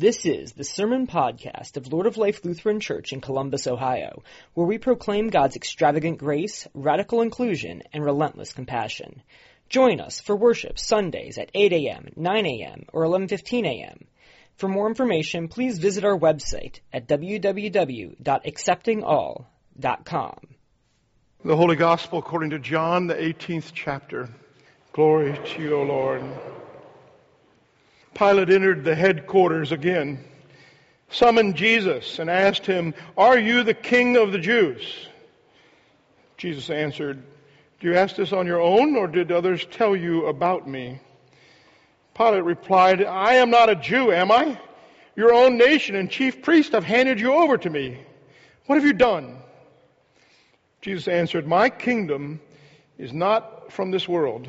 This is the Sermon Podcast of Lord of Life Lutheran Church in Columbus, Ohio, where we proclaim God's extravagant grace, radical inclusion, and relentless compassion. Join us for worship Sundays at 8 a.m., 9 a.m., or 11:15 a.m. For more information, please visit our website at www.acceptingall.com. The Holy Gospel according to John, the 18th chapter. Glory to you, O Lord. Pilate entered the headquarters again, summoned Jesus, and asked him, Are you the king of the Jews? Jesus answered, Do you ask this on your own, or did others tell you about me? Pilate replied, I am not a Jew, am I? Your own nation and chief priest have handed you over to me. What have you done? Jesus answered, My kingdom is not from this world.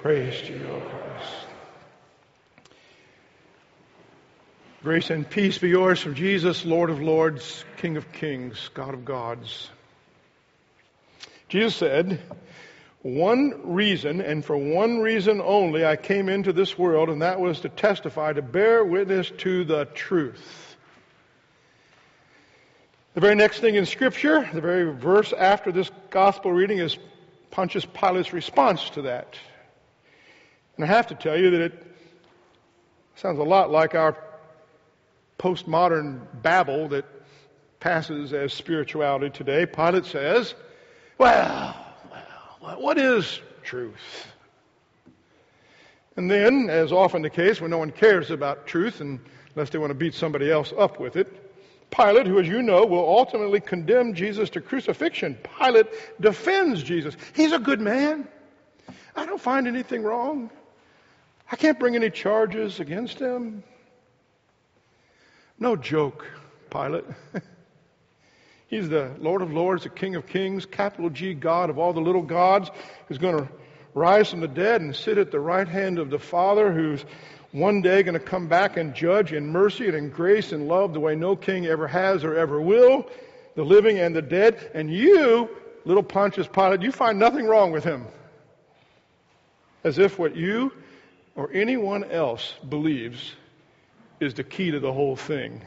Praise to you, O Christ. Grace and peace be yours from Jesus, Lord of Lords, King of Kings, God of Gods. Jesus said, One reason, and for one reason only, I came into this world, and that was to testify, to bear witness to the truth. The very next thing in Scripture, the very verse after this gospel reading, is Pontius Pilate's response to that. And I have to tell you that it sounds a lot like our postmodern babble that passes as spirituality today. Pilate says, well, well, what is truth? And then, as often the case when no one cares about truth unless they want to beat somebody else up with it, Pilate, who as you know will ultimately condemn Jesus to crucifixion, Pilate defends Jesus. He's a good man. I don't find anything wrong. I can't bring any charges against him. No joke, Pilate. He's the Lord of Lords, the King of Kings, capital G God of all the little gods, who's going to rise from the dead and sit at the right hand of the Father, who's one day going to come back and judge in mercy and in grace and love the way no king ever has or ever will, the living and the dead. And you, little Pontius Pilate, you find nothing wrong with him. As if what you or anyone else believes is the key to the whole thing.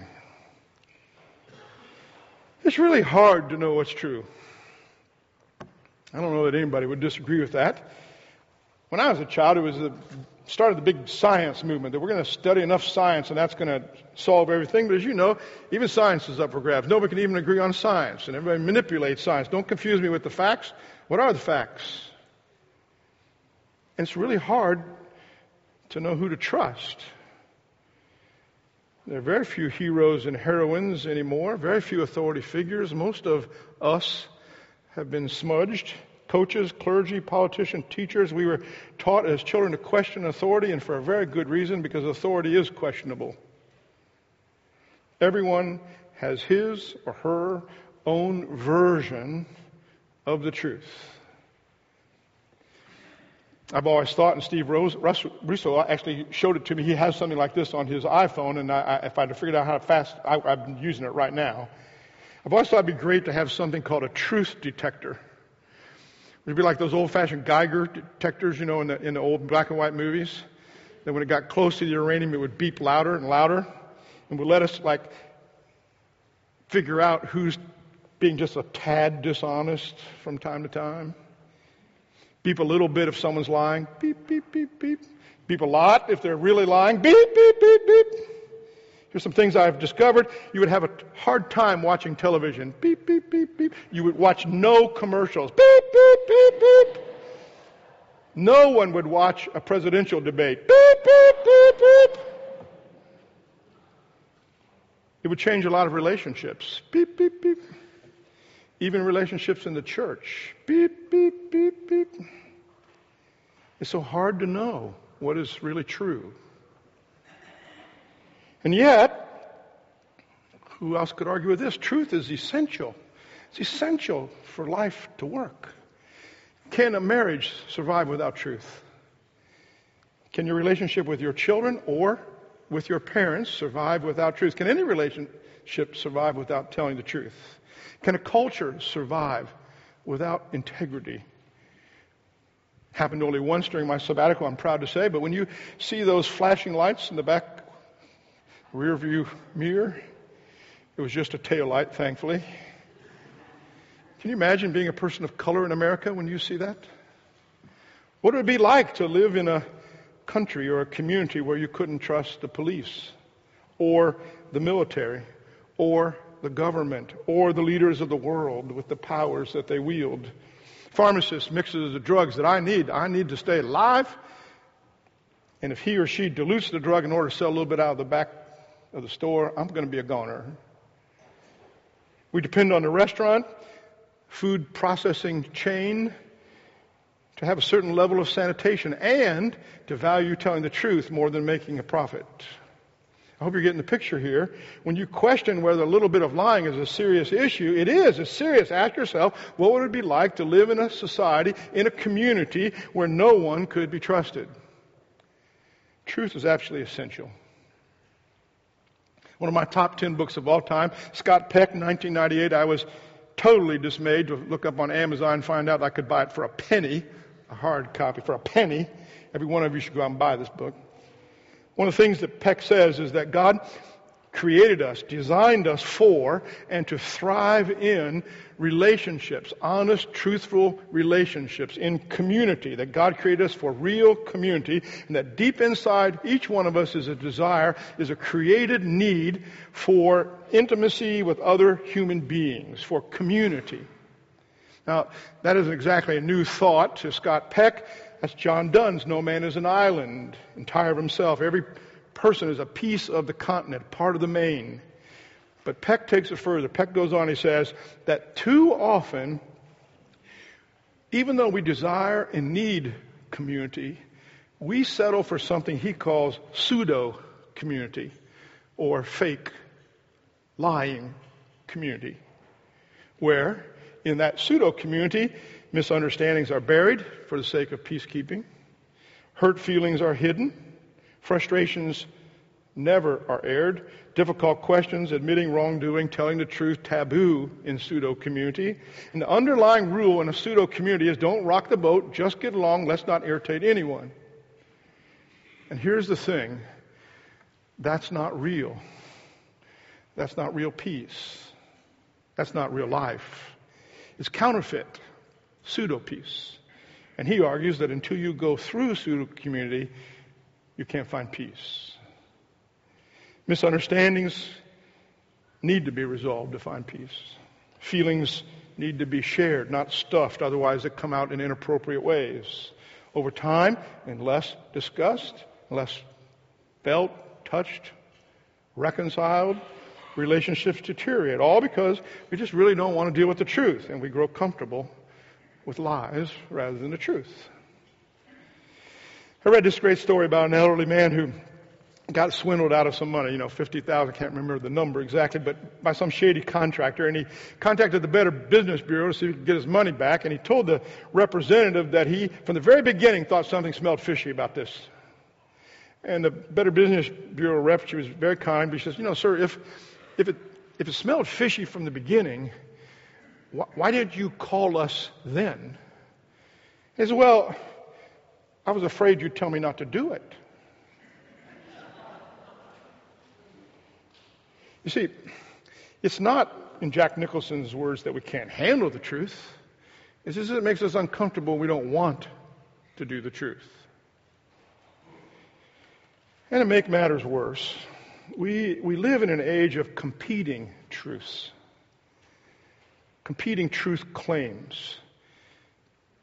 It's really hard to know what's true. I don't know that anybody would disagree with that. When I was a child, it was the start of the big science movement that we're going to study enough science and that's going to solve everything. But as you know, even science is up for grabs. Nobody can even agree on science, and everybody manipulates science. Don't confuse me with the facts. What are the facts? And it's really hard to know who to trust. There are very few heroes and heroines anymore, very few authority figures. Most of us have been smudged. Coaches, clergy, politicians, teachers, we were taught as children to question authority, and for a very good reason, because authority is questionable. Everyone has his or her own version of the truth. I've always thought, and Steve Rose, Russ, Russo actually showed it to me. He has something like this on his iPhone, and I, I, if I'd figured out how fast, I, I'm using it right now. I've always thought it'd be great to have something called a truth detector. It'd be like those old-fashioned Geiger detectors, you know, in the, in the old black and white movies. That when it got close to the uranium, it would beep louder and louder, and would let us like figure out who's being just a tad dishonest from time to time. Beep a little bit if someone's lying. Beep, beep, beep, beep. Beep a lot if they're really lying. Beep, beep, beep, beep. Here's some things I've discovered. You would have a hard time watching television. Beep, beep, beep, beep. You would watch no commercials. Beep, beep, beep, beep. No one would watch a presidential debate. Beep, beep, beep, beep. It would change a lot of relationships. Beep, beep, beep. Even relationships in the church. Beep, beep, beep, beep. It's so hard to know what is really true. And yet, who else could argue with this? Truth is essential. It's essential for life to work. Can a marriage survive without truth? Can your relationship with your children or with your parents survive without truth? Can any relationship survive without telling the truth? Can a culture survive without integrity? Happened only once during my sabbatical, I'm proud to say, but when you see those flashing lights in the back rear view mirror, it was just a tail light, thankfully. Can you imagine being a person of color in America when you see that? What would it be like to live in a country or a community where you couldn't trust the police or the military or the government or the leaders of the world with the powers that they wield? Pharmacist mixes the drugs that I need. I need to stay alive. And if he or she dilutes the drug in order to sell a little bit out of the back of the store, I'm going to be a goner. We depend on the restaurant, food processing chain to have a certain level of sanitation and to value telling the truth more than making a profit. I hope you're getting the picture here. When you question whether a little bit of lying is a serious issue, it is. It's serious. Ask yourself, what would it be like to live in a society, in a community where no one could be trusted? Truth is absolutely essential. One of my top 10 books of all time, Scott Peck, 1998. I was totally dismayed to look up on Amazon and find out I could buy it for a penny, a hard copy for a penny. Every one of you should go out and buy this book. One of the things that Peck says is that God created us, designed us for, and to thrive in relationships, honest, truthful relationships, in community, that God created us for real community, and that deep inside each one of us is a desire, is a created need for intimacy with other human beings, for community. Now, that isn't exactly a new thought to Scott Peck. That's John Donne's No Man is an Island, entire of himself. Every person is a piece of the continent, part of the main. But Peck takes it further. Peck goes on, he says that too often, even though we desire and need community, we settle for something he calls pseudo community or fake, lying community, where in that pseudo community, misunderstandings are buried for the sake of peacekeeping, hurt feelings are hidden, Frustrations never are aired. Difficult questions, admitting wrongdoing, telling the truth, taboo in pseudo community. And the underlying rule in a pseudo community is don't rock the boat, just get along, let's not irritate anyone. And here's the thing that's not real. That's not real peace. That's not real life. It's counterfeit, pseudo peace. And he argues that until you go through pseudo community, you can't find peace. Misunderstandings need to be resolved to find peace. Feelings need to be shared, not stuffed, otherwise, they come out in inappropriate ways. Over time, and less discussed, less felt, touched, reconciled, relationships deteriorate. All because we just really don't want to deal with the truth and we grow comfortable with lies rather than the truth. I read this great story about an elderly man who got swindled out of some money, you know, 50,000, I can't remember the number exactly, but by some shady contractor. And he contacted the Better Business Bureau to see if he could get his money back. And he told the representative that he, from the very beginning, thought something smelled fishy about this. And the Better Business Bureau rep, she was very kind, but she says, you know, sir, if, if, it, if it smelled fishy from the beginning, why, why didn't you call us then? He said, well, I was afraid you'd tell me not to do it. You see, it's not, in Jack Nicholson's words, that we can't handle the truth. It's just that it makes us uncomfortable. We don't want to do the truth. And to make matters worse, we, we live in an age of competing truths, competing truth claims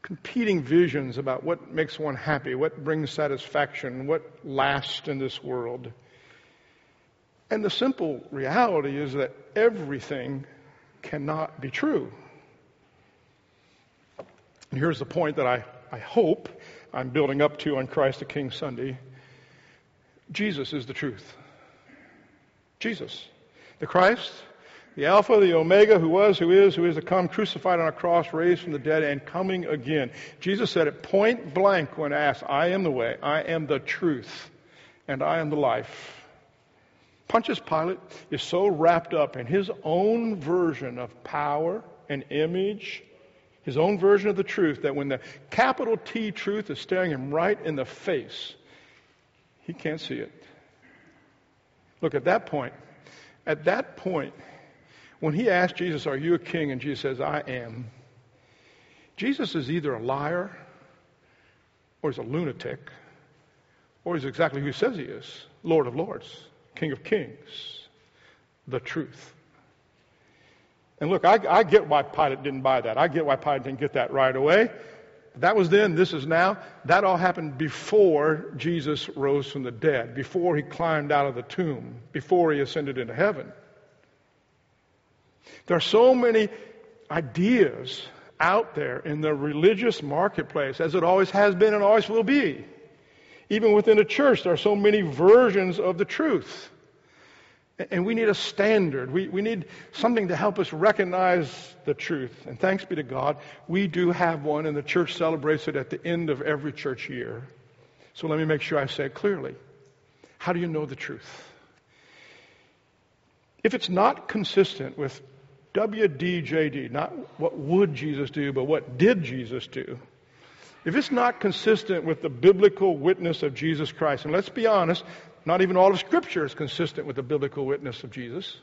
competing visions about what makes one happy, what brings satisfaction, what lasts in this world. And the simple reality is that everything cannot be true. And here's the point that I, I hope I'm building up to on Christ the King Sunday Jesus is the truth. Jesus, the Christ, the Alpha, the Omega, who was, who is, who is to come, crucified on a cross, raised from the dead, and coming again. Jesus said it point blank when asked, I am the way, I am the truth, and I am the life. Pontius Pilate is so wrapped up in his own version of power and image, his own version of the truth, that when the capital T truth is staring him right in the face, he can't see it. Look, at that point, at that point, when he asked Jesus, Are you a king? and Jesus says, I am, Jesus is either a liar or he's a lunatic or he's exactly who he says he is Lord of Lords. King of Kings, the truth. And look, I, I, get why Pilate didn't buy that. I get why Pilate didn't get that right away. That was then, this is now. That all happened before Jesus rose from the dead, before he climbed out of the tomb, before he ascended into heaven. There are so many ideas out there in the religious marketplace, as it always has been and always will be. Even within a church, there are so many versions of the truth. And we need a standard. We, we need something to help us recognize the truth. And thanks be to God, we do have one, and the church celebrates it at the end of every church year. So let me make sure I say it clearly. How do you know the truth? If it's not consistent with WDJD, not what would Jesus do, but what did Jesus do, if it's not consistent with the biblical witness of Jesus Christ, and let's be honest, not even all of Scripture is consistent with the biblical witness of Jesus.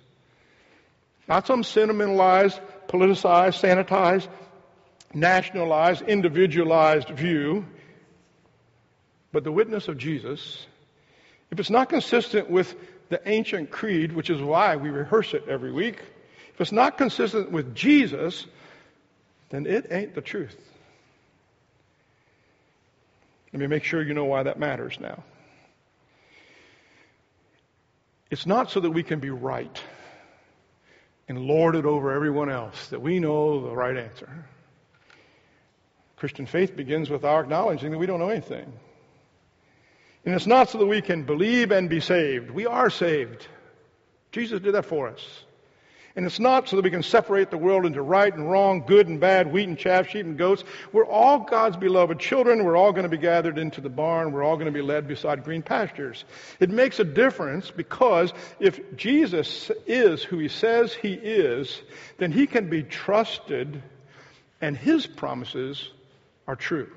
Not some sentimentalized, politicized, sanitized, nationalized, individualized view, but the witness of Jesus. If it's not consistent with the ancient creed, which is why we rehearse it every week, if it's not consistent with Jesus, then it ain't the truth. Let me make sure you know why that matters now. It's not so that we can be right and lord it over everyone else, that we know the right answer. Christian faith begins with our acknowledging that we don't know anything. And it's not so that we can believe and be saved. We are saved. Jesus did that for us. And it's not so that we can separate the world into right and wrong, good and bad, wheat and chaff, sheep and goats. We're all God's beloved children. We're all going to be gathered into the barn. We're all going to be led beside green pastures. It makes a difference because if Jesus is who he says he is, then he can be trusted and his promises are true.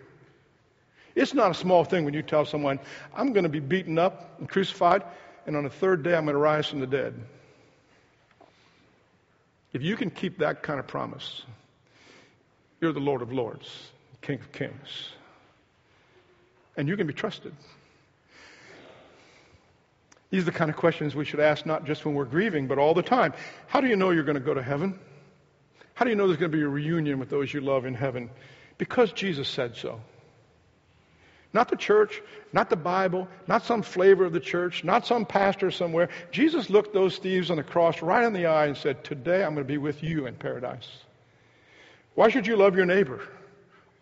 It's not a small thing when you tell someone, I'm going to be beaten up and crucified, and on the third day I'm going to rise from the dead. If you can keep that kind of promise, you're the Lord of Lords, King of Kings. And you can be trusted. These are the kind of questions we should ask not just when we're grieving, but all the time. How do you know you're going to go to heaven? How do you know there's going to be a reunion with those you love in heaven? Because Jesus said so. Not the church, not the Bible, not some flavor of the church, not some pastor somewhere. Jesus looked those thieves on the cross right in the eye and said, Today I'm going to be with you in paradise. Why should you love your neighbor?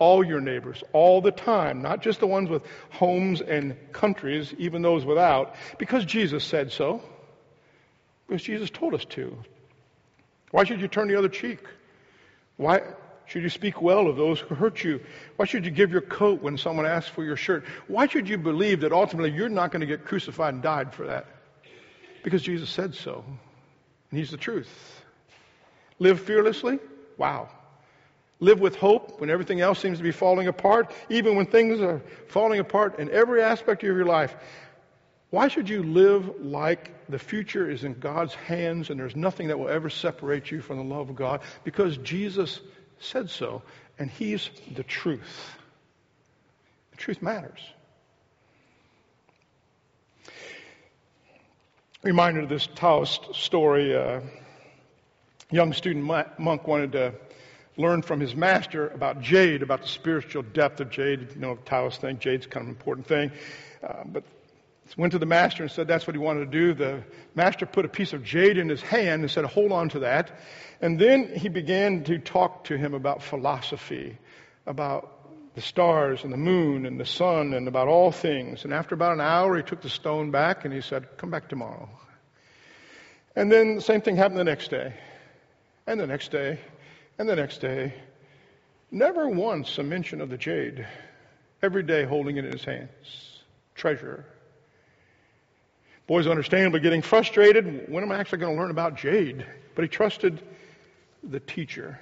All your neighbors, all the time, not just the ones with homes and countries, even those without, because Jesus said so. Because Jesus told us to. Why should you turn the other cheek? Why, should you speak well of those who hurt you? Why should you give your coat when someone asks for your shirt? Why should you believe that ultimately you're not going to get crucified and died for that? Because Jesus said so. And He's the truth. Live fearlessly? Wow. Live with hope when everything else seems to be falling apart, even when things are falling apart in every aspect of your life. Why should you live like the future is in God's hands and there's nothing that will ever separate you from the love of God? Because Jesus said so, and he's the truth. The truth matters. Reminded of this Taoist story. A young student monk wanted to learn from his master about jade, about the spiritual depth of jade. You know, Taoist thing, jade's kind of an important thing. Uh, but went to the master and said that's what he wanted to do. The master put a piece of jade in his hand and said, hold on to that. And then he began to talk to him about philosophy, about the stars and the moon and the sun and about all things. And after about an hour, he took the stone back and he said, come back tomorrow. And then the same thing happened the next day, and the next day, and the next day. Never once a mention of the jade. Every day holding it in his hands. Treasure. Boy's understandably getting frustrated. When am I actually going to learn about jade? But he trusted the teacher.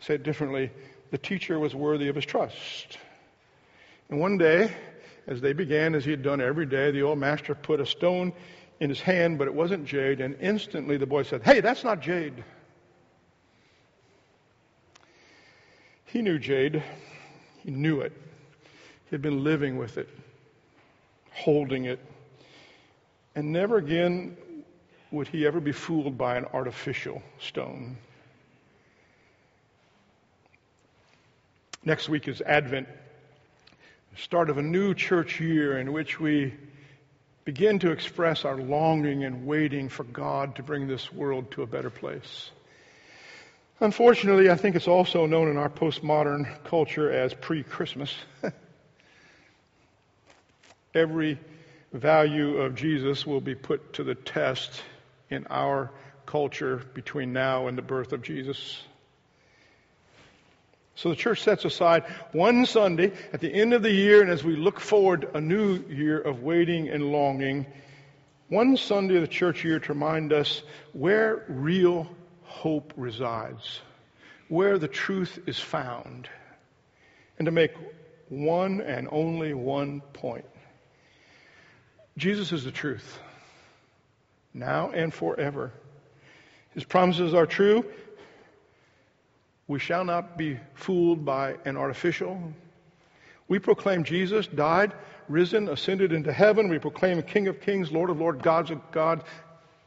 Said differently, the teacher was worthy of his trust. And one day, as they began, as he had done every day, the old master put a stone in his hand, but it wasn't jade, and instantly the boy said, Hey, that's not jade. He knew jade. He knew it. He had been living with it, holding it. And never again would he ever be fooled by an artificial stone. Next week is Advent, the start of a new church year in which we begin to express our longing and waiting for God to bring this world to a better place. Unfortunately, I think it's also known in our postmodern culture as pre Christmas. Every value of Jesus will be put to the test in our culture between now and the birth of Jesus. So the church sets aside one Sunday at the end of the year, and as we look forward a new year of waiting and longing, one Sunday of the church year to remind us where real hope resides, where the truth is found, and to make one and only one point. Jesus is the truth, now and forever. His promises are true, we shall not be fooled by an artificial. We proclaim Jesus died, risen, ascended into heaven. We proclaim King of Kings, Lord of Lords, Gods of God,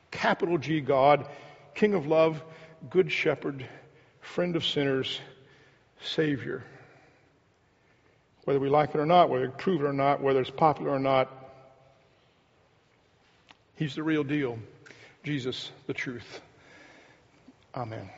capital G God, King of love, Good Shepherd, friend of sinners, Savior. Whether we like it or not, whether we prove it or not, whether it's popular or not, He's the real deal. Jesus, the truth. Amen.